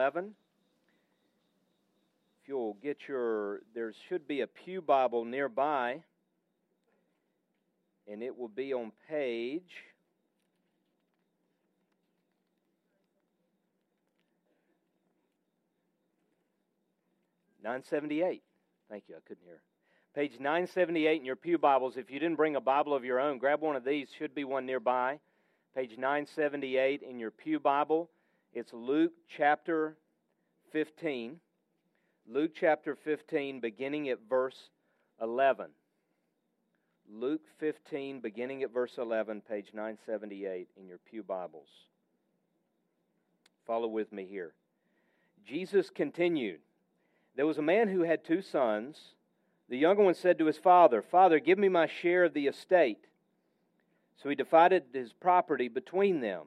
11. If you'll get your, there should be a Pew Bible nearby, and it will be on page. Nine seventy eight. Thank you. I couldn't hear. Page nine seventy eight in your pew Bibles. If you didn't bring a Bible of your own, grab one of these. Should be one nearby. Page nine seventy eight in your pew Bible. It's Luke chapter 15. Luke chapter 15, beginning at verse 11. Luke 15, beginning at verse 11, page 978 in your Pew Bibles. Follow with me here. Jesus continued There was a man who had two sons. The younger one said to his father, Father, give me my share of the estate. So he divided his property between them.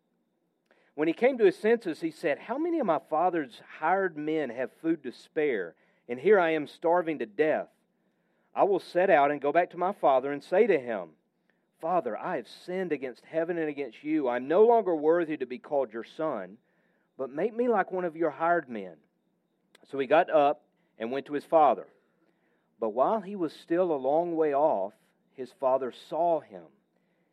When he came to his senses, he said, How many of my father's hired men have food to spare? And here I am starving to death. I will set out and go back to my father and say to him, Father, I have sinned against heaven and against you. I'm no longer worthy to be called your son, but make me like one of your hired men. So he got up and went to his father. But while he was still a long way off, his father saw him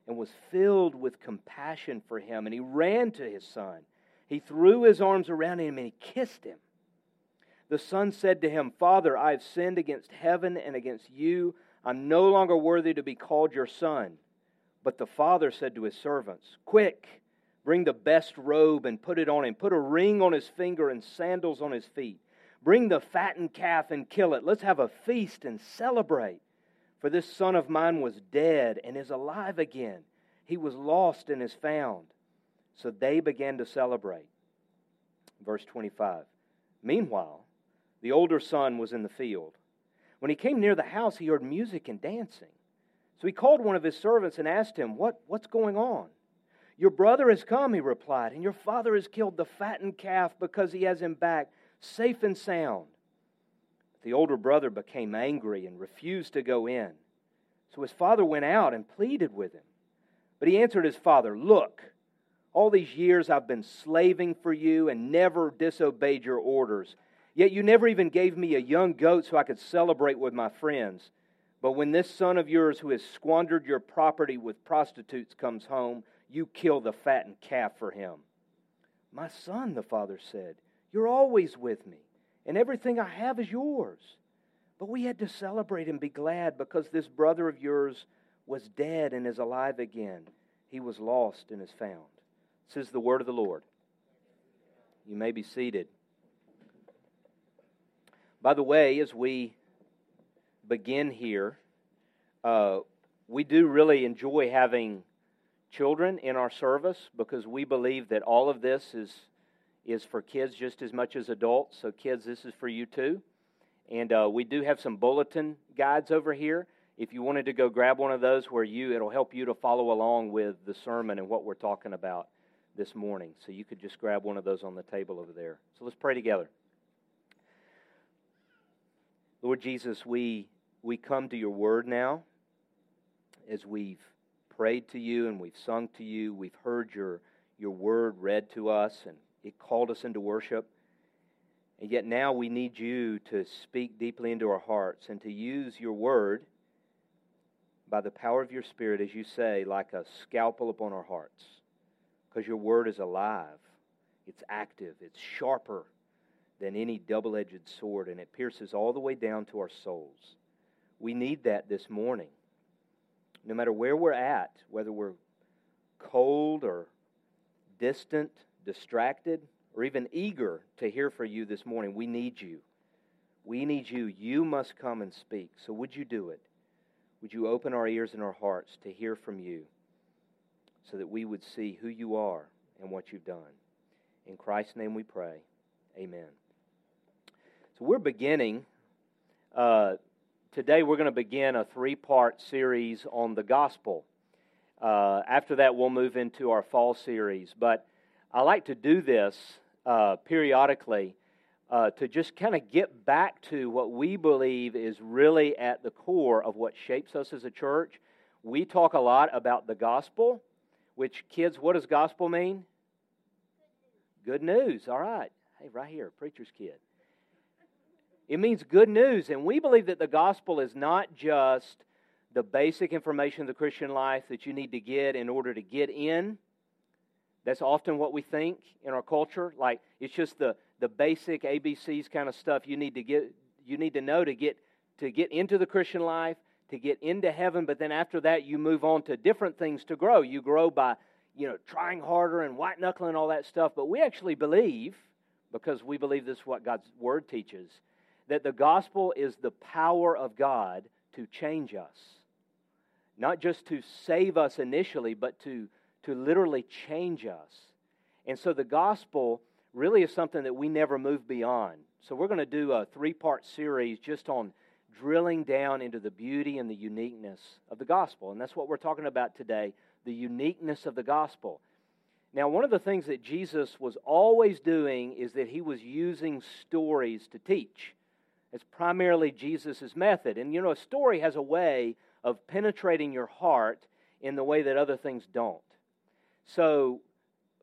and was filled with compassion for him. And he ran to his son. He threw his arms around him and he kissed him. The son said to him, Father, I have sinned against heaven and against you. I'm no longer worthy to be called your son. But the father said to his servants, Quick, bring the best robe and put it on him. Put a ring on his finger and sandals on his feet. Bring the fattened calf and kill it. Let's have a feast and celebrate. For this son of mine was dead and is alive again. He was lost and is found. So they began to celebrate. Verse 25. Meanwhile, the older son was in the field. When he came near the house, he heard music and dancing. So he called one of his servants and asked him, what, What's going on? Your brother has come, he replied, and your father has killed the fattened calf because he has him back, safe and sound. The older brother became angry and refused to go in. So his father went out and pleaded with him. But he answered his father, Look, all these years I've been slaving for you and never disobeyed your orders. Yet you never even gave me a young goat so I could celebrate with my friends. But when this son of yours who has squandered your property with prostitutes comes home, you kill the fattened calf for him. My son, the father said, You're always with me and everything I have is yours. But we had to celebrate and be glad because this brother of yours was dead and is alive again. He was lost and is found. This is the word of the Lord. You may be seated. By the way, as we begin here, uh, we do really enjoy having children in our service because we believe that all of this is is for kids just as much as adults. So, kids, this is for you too. And uh, we do have some bulletin guides over here. If you wanted to go grab one of those, where you it'll help you to follow along with the sermon and what we're talking about this morning. So you could just grab one of those on the table over there. So let's pray together. Lord Jesus, we we come to your word now as we've prayed to you and we've sung to you, we've heard your your word read to us and it called us into worship. And yet now we need you to speak deeply into our hearts and to use your word by the power of your Spirit, as you say, like a scalpel upon our hearts. Because your word is alive, it's active, it's sharper than any double edged sword, and it pierces all the way down to our souls. We need that this morning. No matter where we're at, whether we're cold or distant, distracted, or even eager to hear from you this morning, we need you. We need you. You must come and speak. So would you do it? Would you open our ears and our hearts to hear from you so that we would see who you are and what you've done? In Christ's name we pray. Amen. So we're beginning, uh, today we're going to begin a three part series on the gospel. Uh, after that, we'll move into our fall series. But I like to do this uh, periodically uh, to just kind of get back to what we believe is really at the core of what shapes us as a church. We talk a lot about the gospel, which, kids, what does gospel mean? Good news. All right. Hey, right here, preacher's kid. It means good news. And we believe that the gospel is not just the basic information of the Christian life that you need to get in order to get in. That's often what we think in our culture. Like it's just the, the basic ABCs kind of stuff you need to get you need to know to get to get into the Christian life, to get into heaven, but then after that you move on to different things to grow. You grow by, you know, trying harder and white knuckling all that stuff. But we actually believe, because we believe this is what God's word teaches, that the gospel is the power of God to change us. Not just to save us initially, but to, to literally change us. And so the gospel really is something that we never move beyond. So we're going to do a three part series just on drilling down into the beauty and the uniqueness of the gospel. And that's what we're talking about today the uniqueness of the gospel. Now, one of the things that Jesus was always doing is that he was using stories to teach. It's primarily Jesus' method. And you know, a story has a way of penetrating your heart in the way that other things don't. So,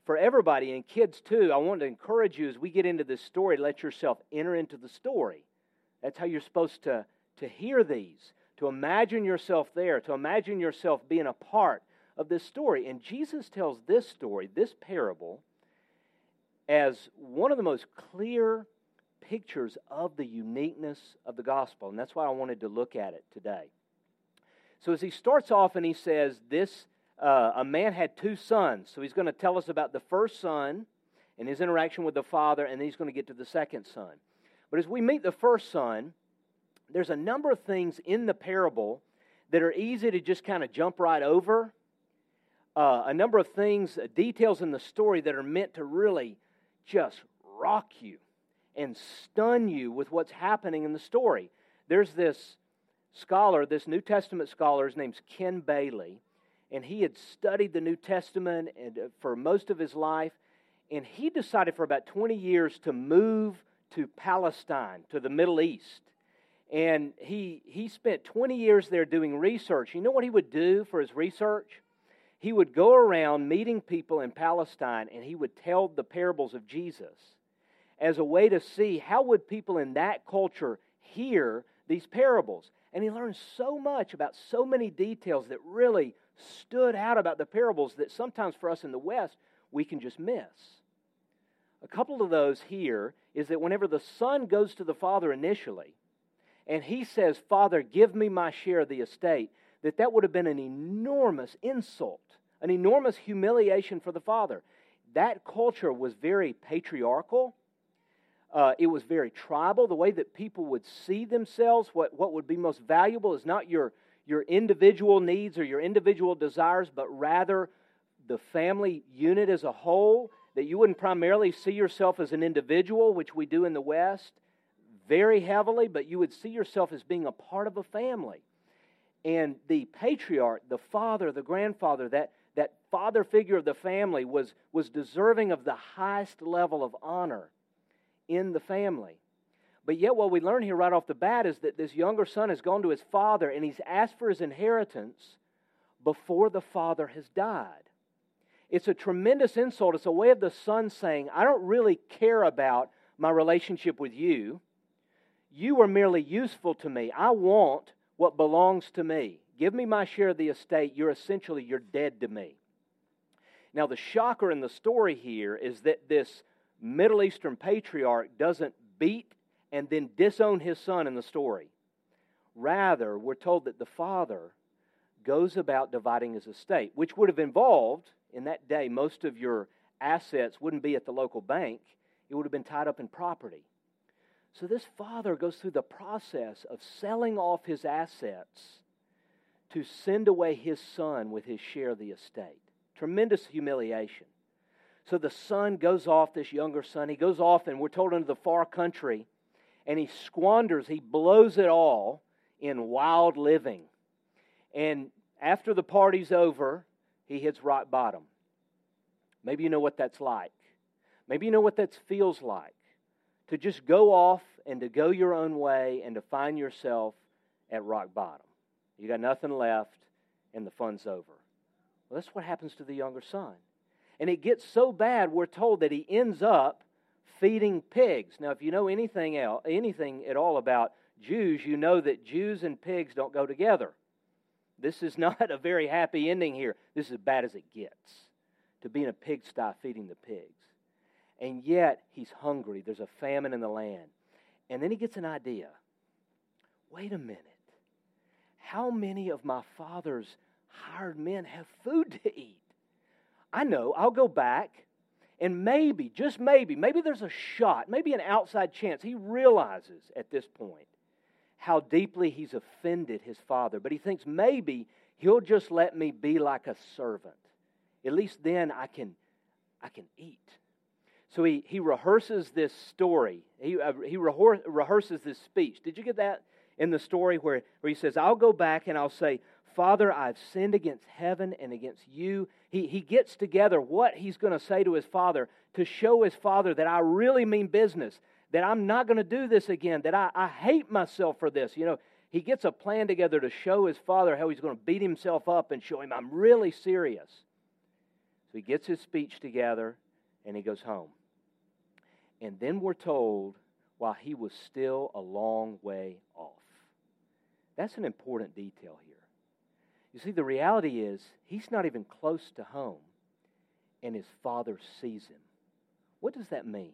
for everybody, and kids too, I want to encourage you as we get into this story, let yourself enter into the story. That's how you're supposed to, to hear these, to imagine yourself there, to imagine yourself being a part of this story. And Jesus tells this story, this parable, as one of the most clear pictures of the uniqueness of the gospel. And that's why I wanted to look at it today. So, as he starts off and he says, This, uh, a man had two sons. So, he's going to tell us about the first son and his interaction with the father, and then he's going to get to the second son. But as we meet the first son, there's a number of things in the parable that are easy to just kind of jump right over. Uh, a number of things, uh, details in the story that are meant to really just rock you and stun you with what's happening in the story. There's this scholar, this New Testament scholar, his name's Ken Bailey, and he had studied the New Testament uh, for most of his life, and he decided for about 20 years to move to Palestine, to the Middle East. And he, he spent 20 years there doing research. You know what he would do for his research? He would go around meeting people in Palestine and he would tell the parables of Jesus as a way to see how would people in that culture hear these parables. And he learned so much about so many details that really stood out about the parables that sometimes for us in the West, we can just miss. A couple of those here is that whenever the son goes to the father initially, and he says, Father, give me my share of the estate, that that would have been an enormous insult, an enormous humiliation for the father. That culture was very patriarchal uh, it was very tribal. The way that people would see themselves, what, what would be most valuable is not your, your individual needs or your individual desires, but rather the family unit as a whole. That you wouldn't primarily see yourself as an individual, which we do in the West very heavily, but you would see yourself as being a part of a family. And the patriarch, the father, the grandfather, that, that father figure of the family was, was deserving of the highest level of honor in the family. But yet, what we learn here right off the bat is that this younger son has gone to his father and he's asked for his inheritance before the father has died. It's a tremendous insult. It's a way of the son saying, I don't really care about my relationship with you. You are merely useful to me. I want what belongs to me. Give me my share of the estate. You're essentially you're dead to me. Now the shocker in the story here is that this Middle Eastern patriarch doesn't beat and then disown his son in the story. Rather, we're told that the father goes about dividing his estate, which would have involved, in that day, most of your assets wouldn't be at the local bank, it would have been tied up in property. So this father goes through the process of selling off his assets to send away his son with his share of the estate. Tremendous humiliation. So the son goes off, this younger son, he goes off, and we're told into the far country. And he squanders, he blows it all in wild living. And after the party's over, he hits rock bottom. Maybe you know what that's like. Maybe you know what that feels like to just go off and to go your own way and to find yourself at rock bottom. You got nothing left and the fun's over. Well, that's what happens to the younger son. And it gets so bad, we're told that he ends up feeding pigs. Now, if you know anything else, anything at all about Jews, you know that Jews and pigs don't go together. This is not a very happy ending here. This is as bad as it gets to be in a pigsty feeding the pigs. And yet, he's hungry. There's a famine in the land. And then he gets an idea. Wait a minute. How many of my father's hired men have food to eat? I know. I'll go back and maybe, just maybe, maybe there's a shot, maybe an outside chance. He realizes at this point how deeply he's offended his father, but he thinks maybe he'll just let me be like a servant. At least then I can, I can eat. So he, he rehearses this story. He, uh, he rehearses this speech. Did you get that in the story where, where he says, I'll go back and I'll say, Father, I've sinned against heaven and against you. He, he gets together what he's going to say to his father to show his father that I really mean business, that I'm not going to do this again, that I, I hate myself for this. You know, he gets a plan together to show his father how he's going to beat himself up and show him I'm really serious. So he gets his speech together and he goes home. And then we're told while he was still a long way off. That's an important detail here. You see, the reality is he's not even close to home, and his father sees him. What does that mean?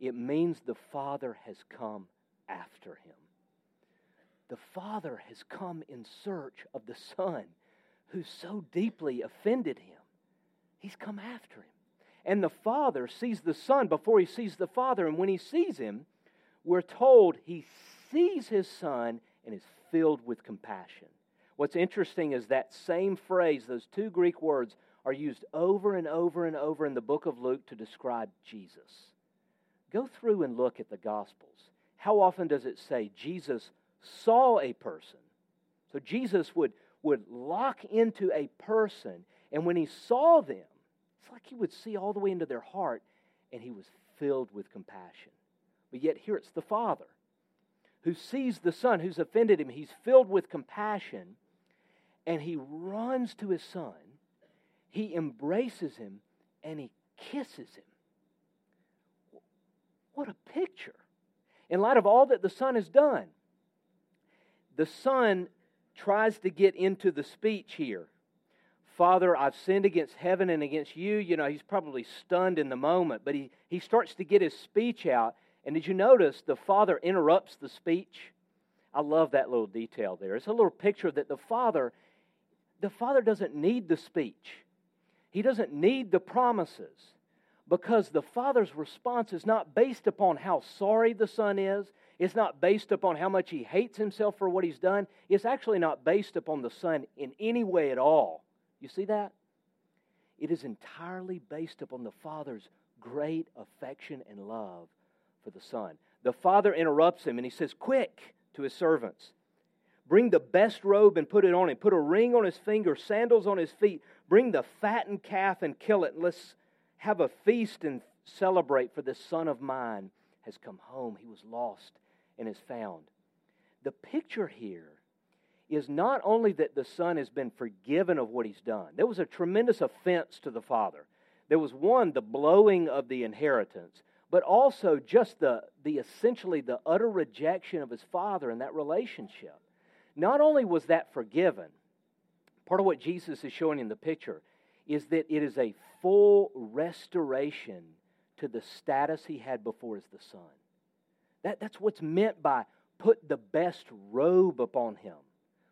It means the father has come after him. The father has come in search of the son who so deeply offended him. He's come after him. And the father sees the son before he sees the father. And when he sees him, we're told he sees his son and is filled with compassion. What's interesting is that same phrase, those two Greek words, are used over and over and over in the book of Luke to describe Jesus. Go through and look at the Gospels. How often does it say Jesus saw a person? So Jesus would, would lock into a person, and when he saw them, it's like he would see all the way into their heart, and he was filled with compassion. But yet, here it's the Father who sees the Son who's offended him. He's filled with compassion, and he runs to his Son. He embraces him, and he kisses him. What a picture! In light of all that the Son has done, the Son tries to get into the speech here. Father, I've sinned against heaven and against you. You know, he's probably stunned in the moment, but he, he starts to get his speech out. And did you notice the father interrupts the speech? I love that little detail there. It's a little picture that the father, the father doesn't need the speech. He doesn't need the promises because the father's response is not based upon how sorry the son is. It's not based upon how much he hates himself for what he's done. It's actually not based upon the son in any way at all. You see that? It is entirely based upon the Father's great affection and love for the Son. The Father interrupts him and he says, Quick to his servants. Bring the best robe and put it on him. Put a ring on his finger, sandals on his feet. Bring the fattened calf and kill it. Let's have a feast and celebrate, for this son of mine has come home. He was lost and is found. The picture here is not only that the son has been forgiven of what he's done, there was a tremendous offense to the father. There was one, the blowing of the inheritance, but also just the, the essentially the utter rejection of his father in that relationship. Not only was that forgiven, part of what Jesus is showing in the picture is that it is a full restoration to the status he had before as the son. That, that's what's meant by put the best robe upon him.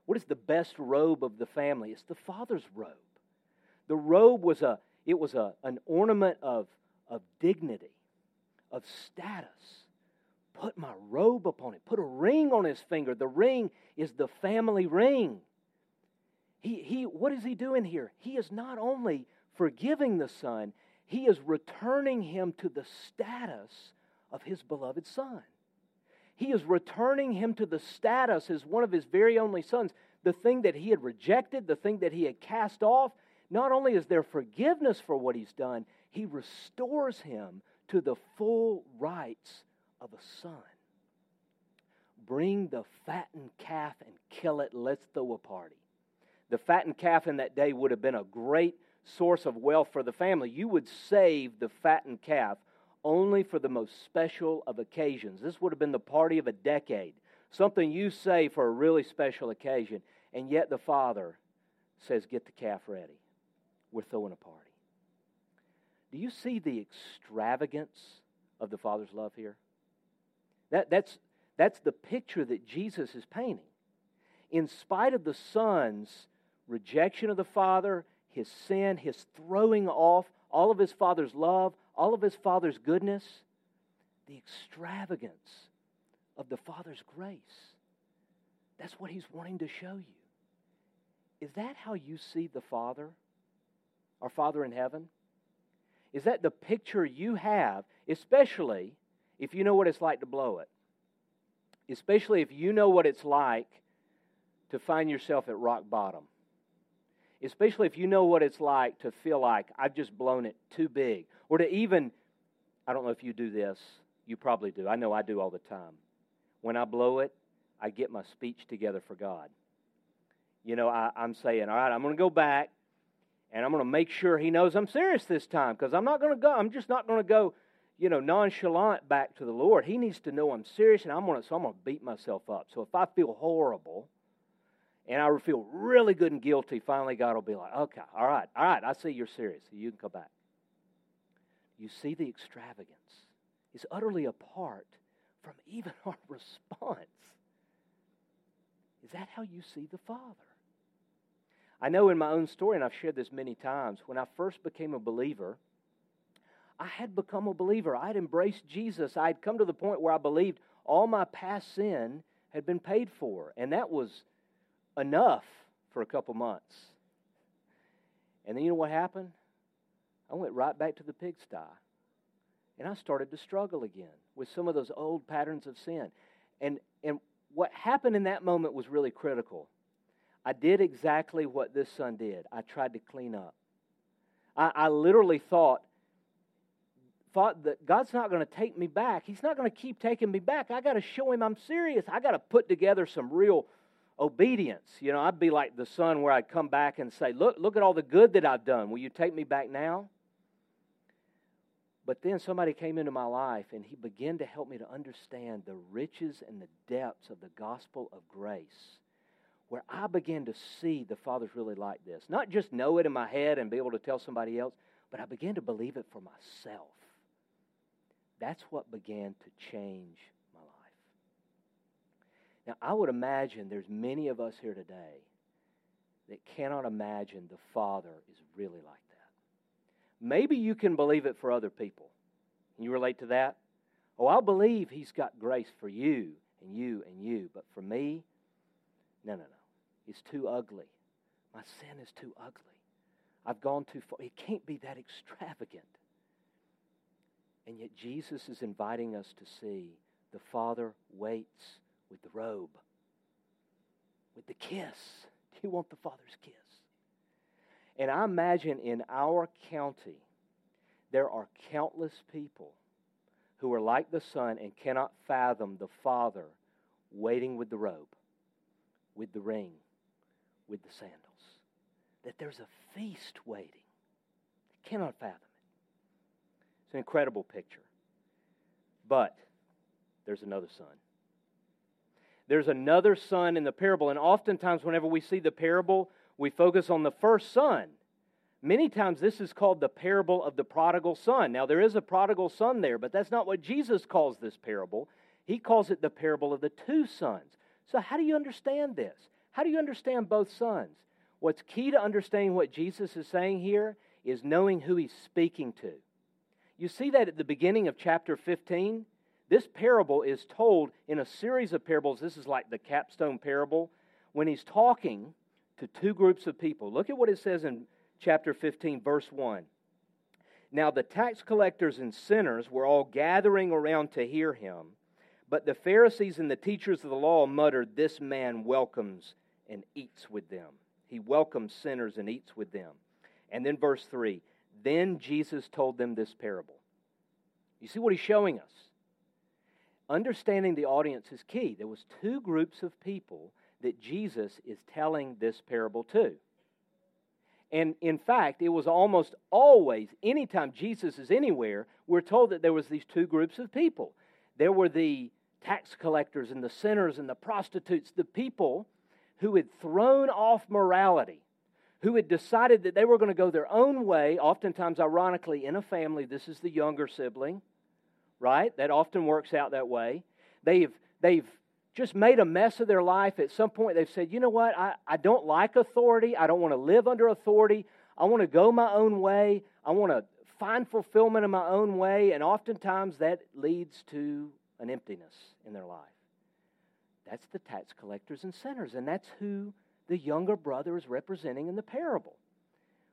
What is the best robe of the family? It's the father's robe. The robe was a it was a, an ornament of, of dignity, of status. Put my robe upon it. Put a ring on his finger. The ring is the family ring. He, he, what is he doing here? He is not only forgiving the son, he is returning him to the status of his beloved son. He is returning him to the status as one of his very only sons. The thing that he had rejected, the thing that he had cast off, not only is there forgiveness for what he's done, he restores him to the full rights of a son. Bring the fattened calf and kill it. Let's throw a party. The fattened calf in that day would have been a great source of wealth for the family. You would save the fattened calf only for the most special of occasions. This would have been the party of a decade, something you say for a really special occasion. And yet the father says, Get the calf ready. We're throwing a party. Do you see the extravagance of the Father's love here? That, that's, that's the picture that Jesus is painting. In spite of the Son's rejection of the Father, his sin, his throwing off all of his Father's love, all of his Father's goodness, the extravagance of the Father's grace. That's what he's wanting to show you. Is that how you see the Father, our Father in heaven? Is that the picture you have, especially if you know what it's like to blow it? Especially if you know what it's like to find yourself at rock bottom. Especially if you know what it's like to feel like I've just blown it too big. Or to even, I don't know if you do this, you probably do. I know I do all the time. When I blow it, I get my speech together for God. You know, I, am saying, all right, I'm going to go back and I'm going to make sure he knows I'm serious this time because I'm not going to go. I'm just not going to go, you know, nonchalant back to the Lord. He needs to know I'm serious, and I'm to. So I'm to beat myself up. So if I feel horrible, and I feel really good and guilty, finally God will be like, okay, all right, all right, I see you're serious. You can come back. You see the extravagance is utterly apart from even our response. Is that how you see the Father? I know in my own story, and I've shared this many times, when I first became a believer, I had become a believer. I had embraced Jesus. I had come to the point where I believed all my past sin had been paid for, and that was enough for a couple months. And then you know what happened? I went right back to the pigsty. And I started to struggle again with some of those old patterns of sin. And, and what happened in that moment was really critical. I did exactly what this son did. I tried to clean up. I, I literally thought, thought that God's not going to take me back. He's not going to keep taking me back. I got to show him I'm serious. I got to put together some real obedience. You know, I'd be like the son where I'd come back and say, "Look, look at all the good that I've done. Will you take me back now?" But then somebody came into my life and he began to help me to understand the riches and the depths of the gospel of grace where I began to see the Father's really like this. Not just know it in my head and be able to tell somebody else, but I began to believe it for myself. That's what began to change my life. Now, I would imagine there's many of us here today that cannot imagine the Father is really like that. Maybe you can believe it for other people. Can you relate to that? Oh, I'll believe He's got grace for you and you and you, but for me, no, no, no. It's too ugly. My sin is too ugly. I've gone too far. It can't be that extravagant. And yet Jesus is inviting us to see the Father waits with the robe, with the kiss. Do you want the Father's kiss? And I imagine in our county, there are countless people who are like the Son and cannot fathom the Father waiting with the robe with the ring, with the sandals. That there's a feast waiting. You cannot fathom. It's an incredible picture. But there's another son. There's another son in the parable, and oftentimes, whenever we see the parable, we focus on the first son. Many times, this is called the parable of the prodigal son. Now, there is a prodigal son there, but that's not what Jesus calls this parable. He calls it the parable of the two sons. So, how do you understand this? How do you understand both sons? What's key to understanding what Jesus is saying here is knowing who he's speaking to. You see that at the beginning of chapter 15. This parable is told in a series of parables. This is like the capstone parable when he's talking to two groups of people. Look at what it says in chapter 15, verse 1. Now the tax collectors and sinners were all gathering around to hear him. But the Pharisees and the teachers of the law muttered, This man welcomes and eats with them. He welcomes sinners and eats with them. And then verse 3 Then Jesus told them this parable. You see what he's showing us? Understanding the audience is key. There was two groups of people that Jesus is telling this parable to. And in fact, it was almost always, anytime Jesus is anywhere, we're told that there was these two groups of people. There were the tax collectors and the sinners and the prostitutes, the people who had thrown off morality, who had decided that they were going to go their own way, oftentimes, ironically, in a family. This is the younger sibling, right? That often works out that way. They've, they've just made a mess of their life. At some point, they've said, you know what? I, I don't like authority. I don't want to live under authority. I want to go my own way. I want to find fulfillment in my own way. And oftentimes, that leads to an emptiness in their life. That's the tax collectors and sinners, and that's who the younger brother is representing in the parable.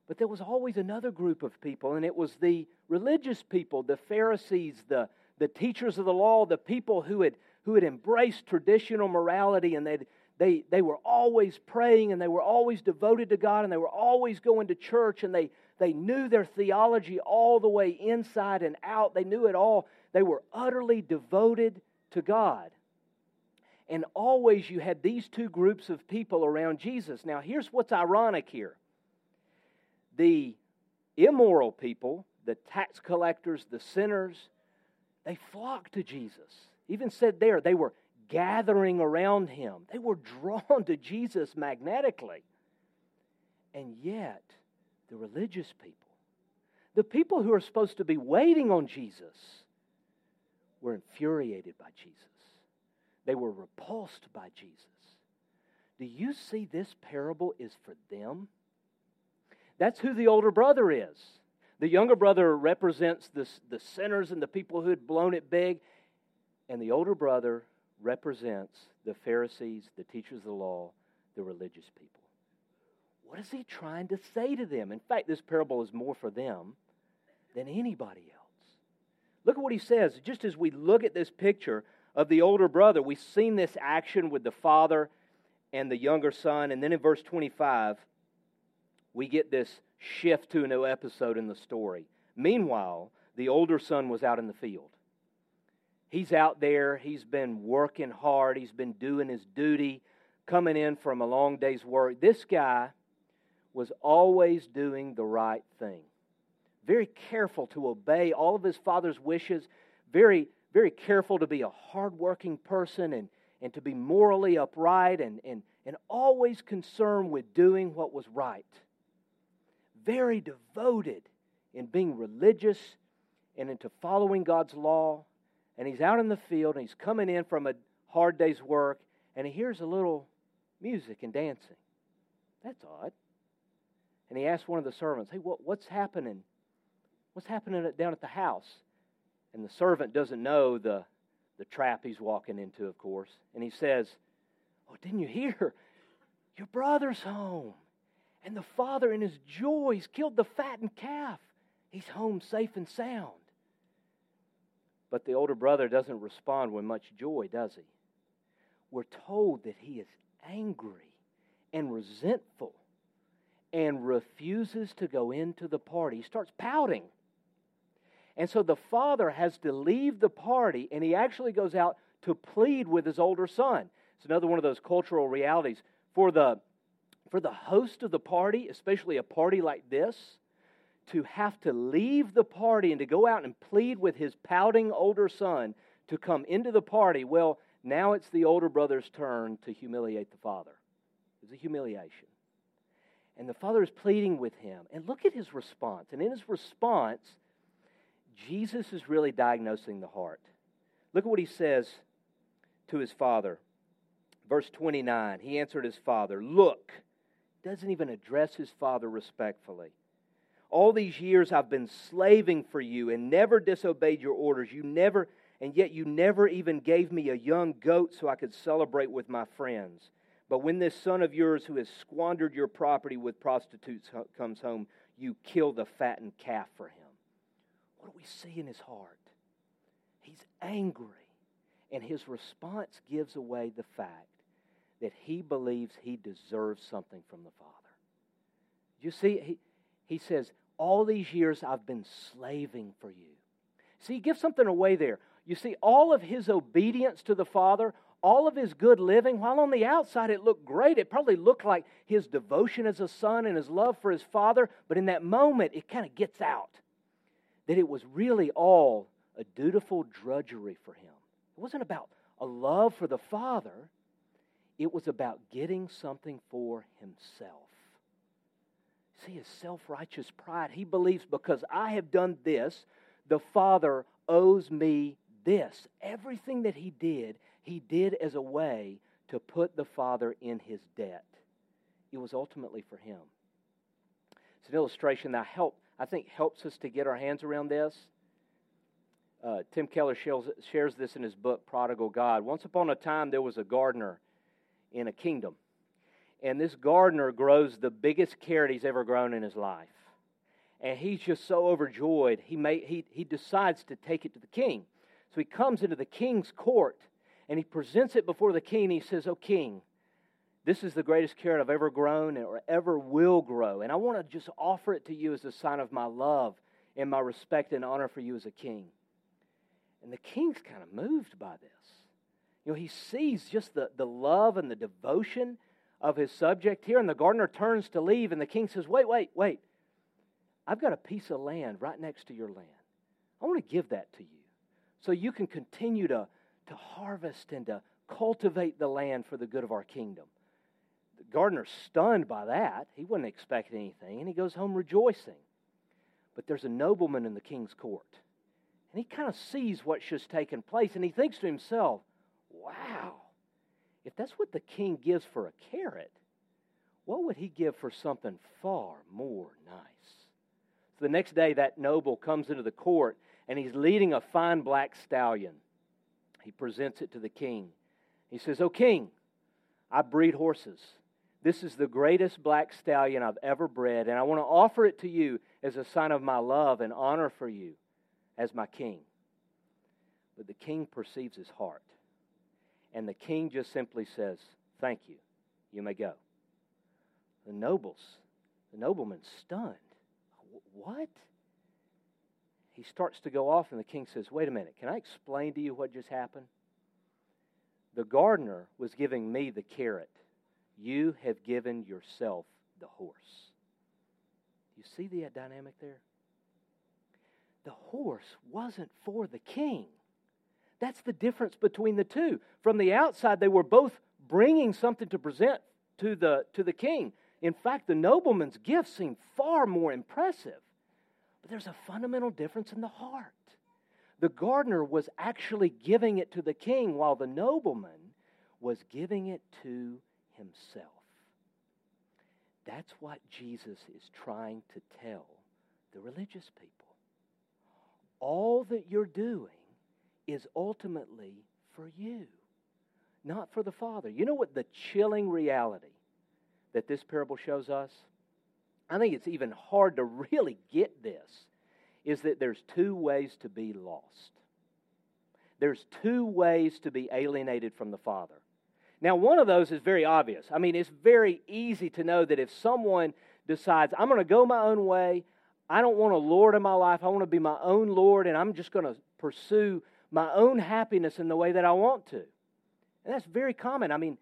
But there was always another group of people, and it was the religious people, the Pharisees, the, the teachers of the law, the people who had, who had embraced traditional morality, and they'd, they, they were always praying, and they were always devoted to God, and they were always going to church, and they, they knew their theology all the way inside and out. They knew it all. They were utterly devoted to God. And always you had these two groups of people around Jesus. Now, here's what's ironic here the immoral people, the tax collectors, the sinners, they flocked to Jesus. Even said there, they were gathering around him. They were drawn to Jesus magnetically. And yet, the religious people, the people who are supposed to be waiting on Jesus, were infuriated by Jesus. They were repulsed by Jesus. Do you see this parable is for them? That's who the older brother is. The younger brother represents the, the sinners and the people who had blown it big, and the older brother represents the Pharisees, the teachers of the law, the religious people. What is he trying to say to them? In fact, this parable is more for them than anybody else. Look at what he says. Just as we look at this picture of the older brother, we've seen this action with the father and the younger son. And then in verse 25, we get this shift to a new episode in the story. Meanwhile, the older son was out in the field. He's out there, he's been working hard, he's been doing his duty, coming in from a long day's work. This guy was always doing the right thing very careful to obey all of his father's wishes, very, very careful to be a hardworking person and, and to be morally upright and, and, and always concerned with doing what was right. Very devoted in being religious and into following God's law. And he's out in the field and he's coming in from a hard day's work and he hears a little music and dancing. That's odd. And he asks one of the servants, Hey, what, what's happening? What's happening down at the house? And the servant doesn't know the, the trap he's walking into, of course. And he says, Oh, didn't you hear? Your brother's home. And the father, in his joy, he's killed the fattened calf. He's home safe and sound. But the older brother doesn't respond with much joy, does he? We're told that he is angry and resentful and refuses to go into the party. He starts pouting. And so the father has to leave the party, and he actually goes out to plead with his older son. It's another one of those cultural realities. For the, for the host of the party, especially a party like this, to have to leave the party and to go out and plead with his pouting older son to come into the party, well, now it's the older brother's turn to humiliate the father. It's a humiliation. And the father is pleading with him. And look at his response. And in his response, Jesus is really diagnosing the heart. Look at what he says to his father. Verse 29 He answered his father, Look, doesn't even address his father respectfully. All these years I've been slaving for you and never disobeyed your orders. You never, and yet you never even gave me a young goat so I could celebrate with my friends. But when this son of yours who has squandered your property with prostitutes comes home, you kill the fattened calf for him. What do we see in his heart? He's angry And his response gives away the fact that he believes he deserves something from the Father. You see, he, he says, All these years I've been slaving for you. See, he gives something away there. You see, all of his obedience to the Father, all of his good living, while on the outside it looked great, it probably looked like his devotion as a son and his love for his father, but in that moment it kind of gets out that it was really all a dutiful drudgery for him. It wasn't about a love for the Father, it was about getting something for himself. See, his self righteous pride. He believes because I have done this, the Father owes me this. Everything that he did, he did as a way to put the Father in his debt. It was ultimately for him. It's an illustration that help, I think helps us to get our hands around this. Uh, Tim Keller shares, shares this in his book, Prodigal God. Once upon a time, there was a gardener in a kingdom. And this gardener grows the biggest carrot he's ever grown in his life. And he's just so overjoyed, he, may, he, he decides to take it to the king. So he comes into the king's court and he presents it before the king. he says, Oh, king, this is the greatest carrot I've ever grown or ever will grow. And I want to just offer it to you as a sign of my love and my respect and honor for you as a king. And the king's kind of moved by this. You know, he sees just the, the love and the devotion of his subject here. And the gardener turns to leave, and the king says, Wait, wait, wait. I've got a piece of land right next to your land. I want to give that to you so you can continue to, to harvest and to cultivate the land for the good of our kingdom. The gardener's stunned by that. He wasn't expecting anything, and he goes home rejoicing. But there's a nobleman in the king's court, and he kind of sees what's just taken place, and he thinks to himself, wow, if that's what the king gives for a carrot, what would he give for something far more nice? So the next day, that noble comes into the court and he's leading a fine black stallion. He presents it to the king. He says, "O king, I breed horses. This is the greatest black stallion I've ever bred, and I want to offer it to you as a sign of my love and honor for you as my king. But the king perceives his heart. And the king just simply says, Thank you. You may go. The nobles, the nobleman's stunned. What? He starts to go off, and the king says, Wait a minute, can I explain to you what just happened? The gardener was giving me the carrot. You have given yourself the horse. You see the dynamic there? The horse wasn't for the king. That's the difference between the two. From the outside, they were both bringing something to present to the, to the king. In fact, the nobleman's gift seemed far more impressive. But there's a fundamental difference in the heart. The gardener was actually giving it to the king, while the nobleman was giving it to himself. That's what Jesus is trying to tell the religious people. All that you're doing is ultimately for you, not for the Father. You know what the chilling reality that this parable shows us? I think it's even hard to really get this is that there's two ways to be lost. There's two ways to be alienated from the Father. Now, one of those is very obvious. I mean, it's very easy to know that if someone decides, I'm going to go my own way, I don't want a Lord in my life, I want to be my own Lord, and I'm just going to pursue my own happiness in the way that I want to. And that's very common. I mean,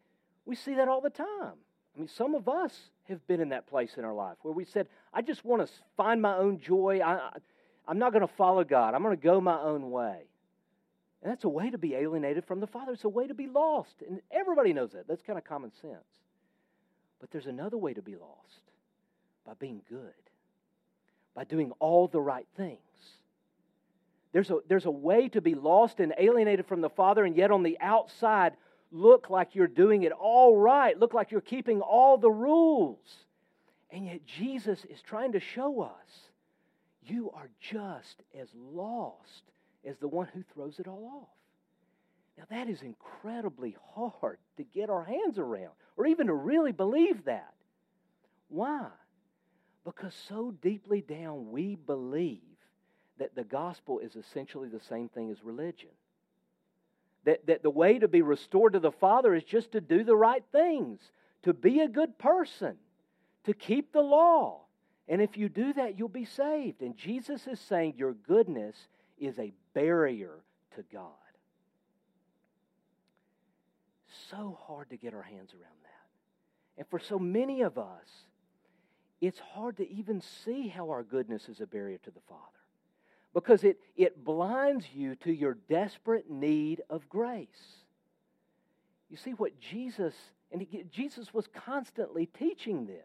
we see that all the time. I mean, some of us have been in that place in our life where we said, I just want to find my own joy. I, I'm not going to follow God. I'm going to go my own way. And that's a way to be alienated from the Father. It's a way to be lost. And everybody knows that. That's kind of common sense. But there's another way to be lost by being good, by doing all the right things. There's a, there's a way to be lost and alienated from the Father, and yet on the outside, look like you're doing it all right, look like you're keeping all the rules. And yet, Jesus is trying to show us you are just as lost as the one who throws it all off. Now, that is incredibly hard to get our hands around or even to really believe that. Why? Because so deeply down we believe that the gospel is essentially the same thing as religion. That, that the way to be restored to the Father is just to do the right things, to be a good person, to keep the law. And if you do that, you'll be saved. And Jesus is saying your goodness is a barrier to God. So hard to get our hands around that. And for so many of us, it's hard to even see how our goodness is a barrier to the Father because it, it blinds you to your desperate need of grace. You see what Jesus, and he, Jesus was constantly teaching this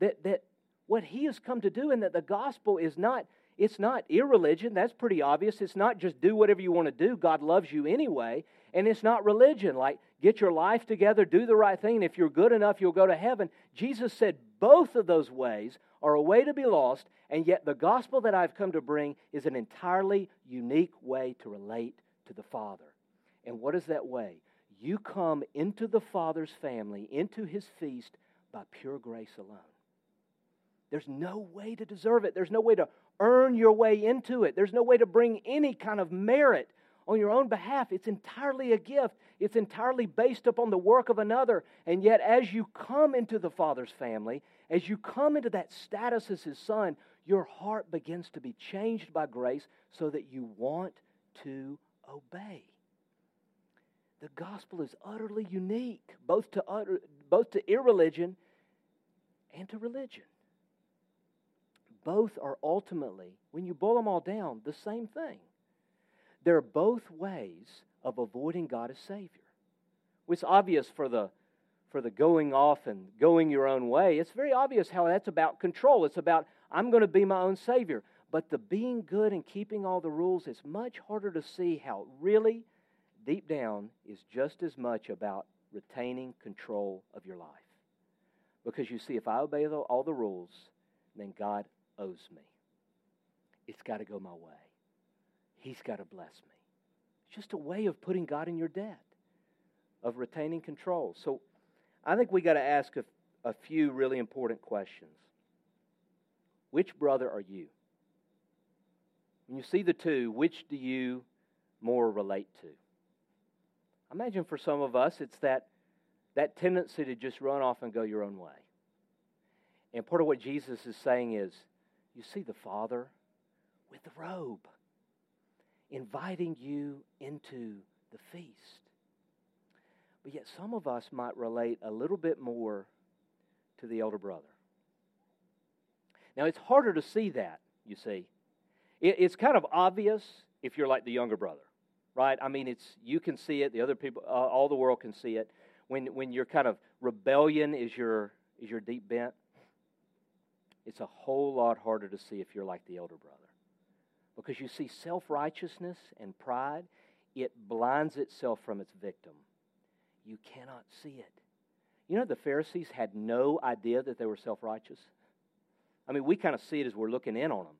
that, that what he has come to do and that the gospel is not it's not irreligion that's pretty obvious it's not just do whatever you want to do god loves you anyway and it's not religion like get your life together do the right thing and if you're good enough you'll go to heaven jesus said both of those ways are a way to be lost, and yet the gospel that I've come to bring is an entirely unique way to relate to the Father. And what is that way? You come into the Father's family, into his feast, by pure grace alone. There's no way to deserve it. There's no way to earn your way into it. There's no way to bring any kind of merit on your own behalf. It's entirely a gift, it's entirely based upon the work of another. And yet, as you come into the Father's family, as you come into that status as His Son, your heart begins to be changed by grace so that you want to obey. The gospel is utterly unique, both to, utter, both to irreligion and to religion. Both are ultimately, when you boil them all down, the same thing. They're both ways of avoiding God as Savior. It's obvious for the, for the going off and going your own way. It's very obvious how that's about control. It's about, I'm going to be my own Savior. But the being good and keeping all the rules is much harder to see how really, deep down, is just as much about retaining control of your life. Because you see, if I obey all the rules, then God owes me. It's got to go my way. He's got to bless me. It's just a way of putting God in your debt, of retaining control. So I think we got to ask a, a few really important questions. Which brother are you? When you see the two, which do you more relate to? I imagine for some of us, it's that, that tendency to just run off and go your own way. And part of what Jesus is saying is you see the Father with the robe inviting you into the feast. But yet, some of us might relate a little bit more to the elder brother. Now, it's harder to see that, you see. it's kind of obvious if you're like the younger brother, right? I mean, it's you can see it, the other people, uh, all the world can see it. When, when your kind of rebellion is your, is your deep bent, it's a whole lot harder to see if you're like the elder brother. Because you see, self righteousness and pride, it blinds itself from its victim. You cannot see it. You know, the Pharisees had no idea that they were self righteous. I mean, we kind of see it as we're looking in on them,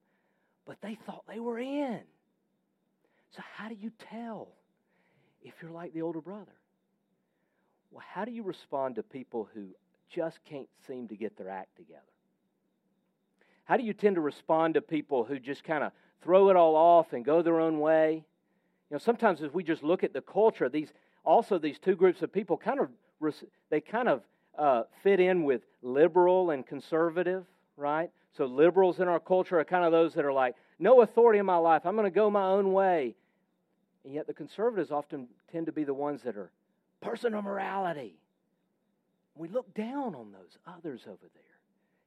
but they thought they were in. So, how do you tell if you're like the older brother? Well, how do you respond to people who just can't seem to get their act together? How do you tend to respond to people who just kind of throw it all off and go their own way. You know, sometimes as we just look at the culture, these also these two groups of people kind of they kind of uh, fit in with liberal and conservative, right? So liberals in our culture are kind of those that are like, no authority in my life. I'm going to go my own way. And yet the conservatives often tend to be the ones that are personal morality. We look down on those others over there,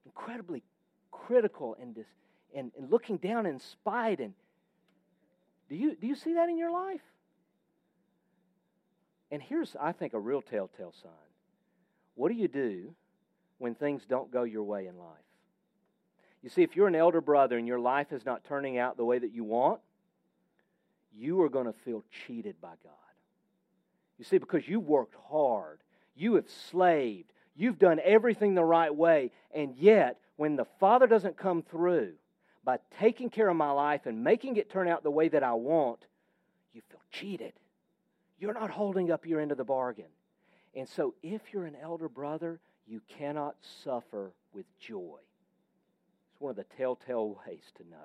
incredibly critical and dis- and, and looking down in spite. And do you, do you see that in your life? And here's, I think, a real telltale sign. What do you do when things don't go your way in life? You see, if you're an elder brother and your life is not turning out the way that you want, you are going to feel cheated by God. You see, because you worked hard, you have slaved, you've done everything the right way, and yet when the Father doesn't come through, by taking care of my life and making it turn out the way that I want, you feel cheated. You're not holding up your end of the bargain. And so, if you're an elder brother, you cannot suffer with joy. It's one of the telltale ways to know.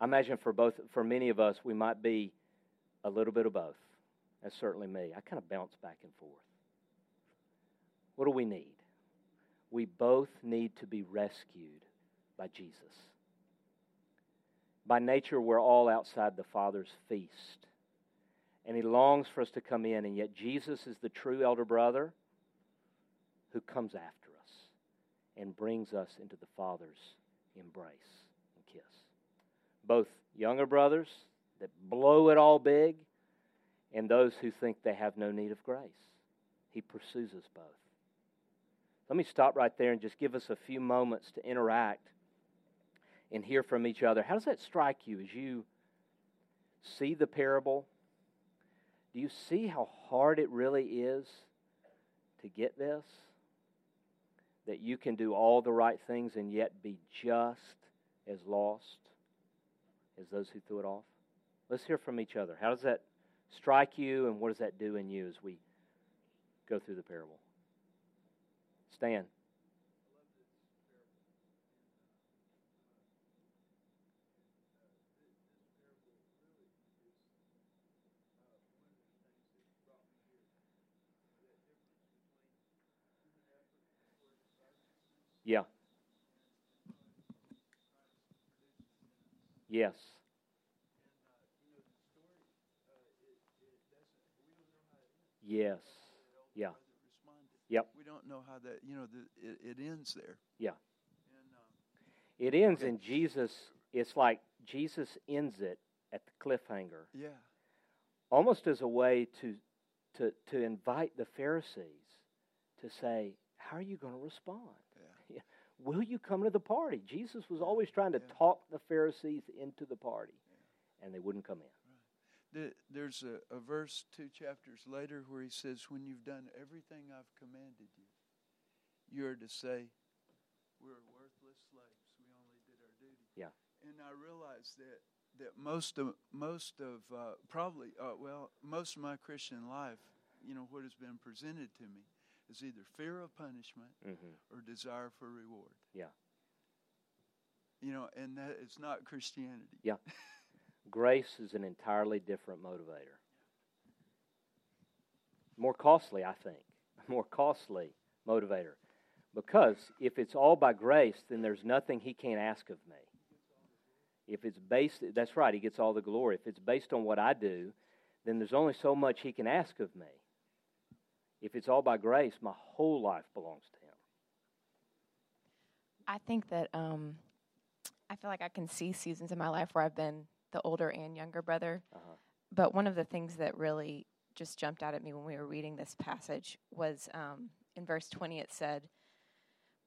I imagine for both, for many of us, we might be A little bit of both. That's certainly me. I kind of bounce back and forth. What do we need? We both need to be rescued by Jesus. By nature, we're all outside the Father's feast. And He longs for us to come in, and yet Jesus is the true elder brother who comes after us and brings us into the Father's embrace and kiss. Both younger brothers that blow it all big and those who think they have no need of grace. He pursues us both. Let me stop right there and just give us a few moments to interact and hear from each other. How does that strike you as you see the parable? Do you see how hard it really is to get this? That you can do all the right things and yet be just as lost as those who threw it off? Let's hear from each other. How does that strike you, and what does that do in you as we go through the parable? Stan. Yeah. Yes. Yes. Yeah. Yep. We don't know how that, you know, the, it, it ends there. Yeah. And, um, It ends Okay. in Jesus. It's like Jesus ends it at the cliffhanger, yeah. almost as a way to, to, to invite the Pharisees to say, How are you going to respond? Yeah. Will you come to the party? Jesus was always trying to Yeah. talk the Pharisees into the party, and they wouldn't come in. The, there's a, a verse two chapters later where he says, When you've done everything I've commanded you, you're to say, We're worthless slaves. We only did our duty. Yeah. And I realize that, that most of, most of uh, probably, uh, well, most of my Christian life, you know, what has been presented to me is either fear of punishment hmm or desire for reward. Yeah. You know, and that is not Christianity. Yeah. Grace is an entirely different motivator. More costly, I think. More costly motivator. Because if it's all by grace, then there's nothing he can't ask of me. If it's based, that's right, he gets all the glory. If it's based on what I do, then there's only so much he can ask of me. If it's all by grace, my whole life belongs to him. I think that um, I feel like I can see seasons in my life where I've been the older and younger brother. Uh-huh. But one of the things that really just jumped out at me when we were reading this passage was um, in verse 20 it said,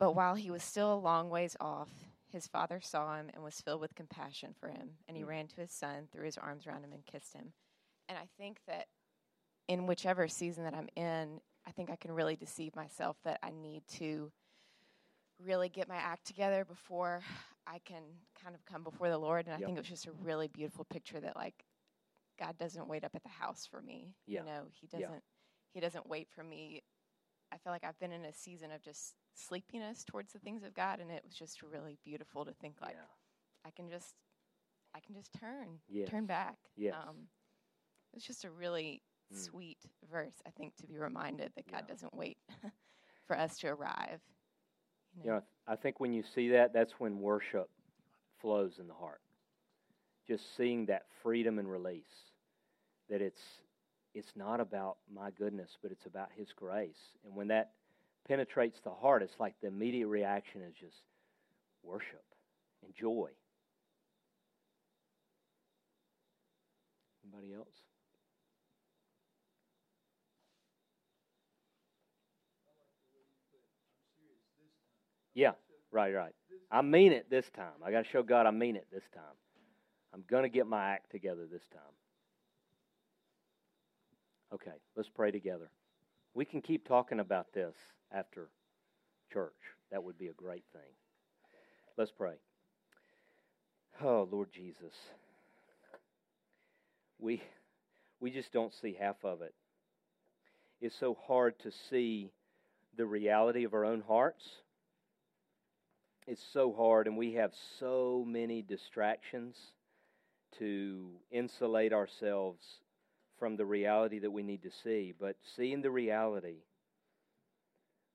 But while he was still a long ways off, his father saw him and was filled with compassion for him. And he Mm. ran to his son, threw his arms around him, and kissed him. And I think that in whichever season that I'm in, I think I can really deceive myself that I need to really get my act together before I can kind of come before the Lord. And I Yep. think it was just a really beautiful picture that like God doesn't wait up at the house for me. Yeah. You know, He doesn't He doesn't wait for me. I feel like I've been in a season of just sleepiness towards the things of God and it was just really beautiful to think like yeah. I can just I can just turn. Yes. Turn back. Yes. Um it's just a really Mm. sweet verse, I think, to be reminded that God doesn't wait for us to arrive. You know, I think when you see that, that's when worship flows in the heart. Just seeing that freedom and release. That it's it's not about my goodness, but it's about His grace. And when that penetrates the heart, it's like the immediate reaction is just worship and joy. Anybody else? Yeah, right, right. I mean it this time. I got to show God I mean it this time. I'm going to get my act together this time. Okay, let's pray together. We can keep talking about this after church. That would be a great thing. Let's pray. Oh, Lord Jesus. We we just don't see half of it. It's so hard to see the reality of our own hearts. It's so hard, and we have so many distractions to insulate ourselves from the reality that we need to see, but seeing the reality,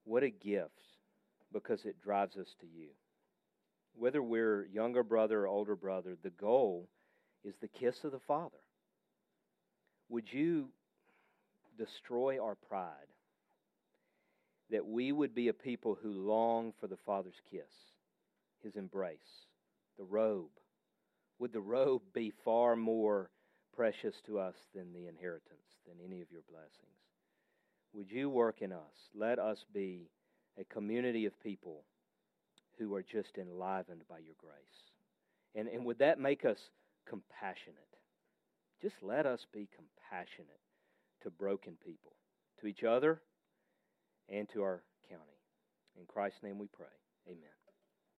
what a gift because it drives us to you. Whether we're younger brother or older brother, the goal is the kiss of the Father. Would you destroy our pride? That we would be a people who long for the Father's kiss, his embrace, the robe. Would the robe be far more precious to us than the inheritance, than any of your blessings? Would you work in us? Let us be a community of people who are just enlivened by your grace. And, and would that make us compassionate? Just let us be compassionate to broken people, to each other, and to our county. In Christ's name we pray. Amen.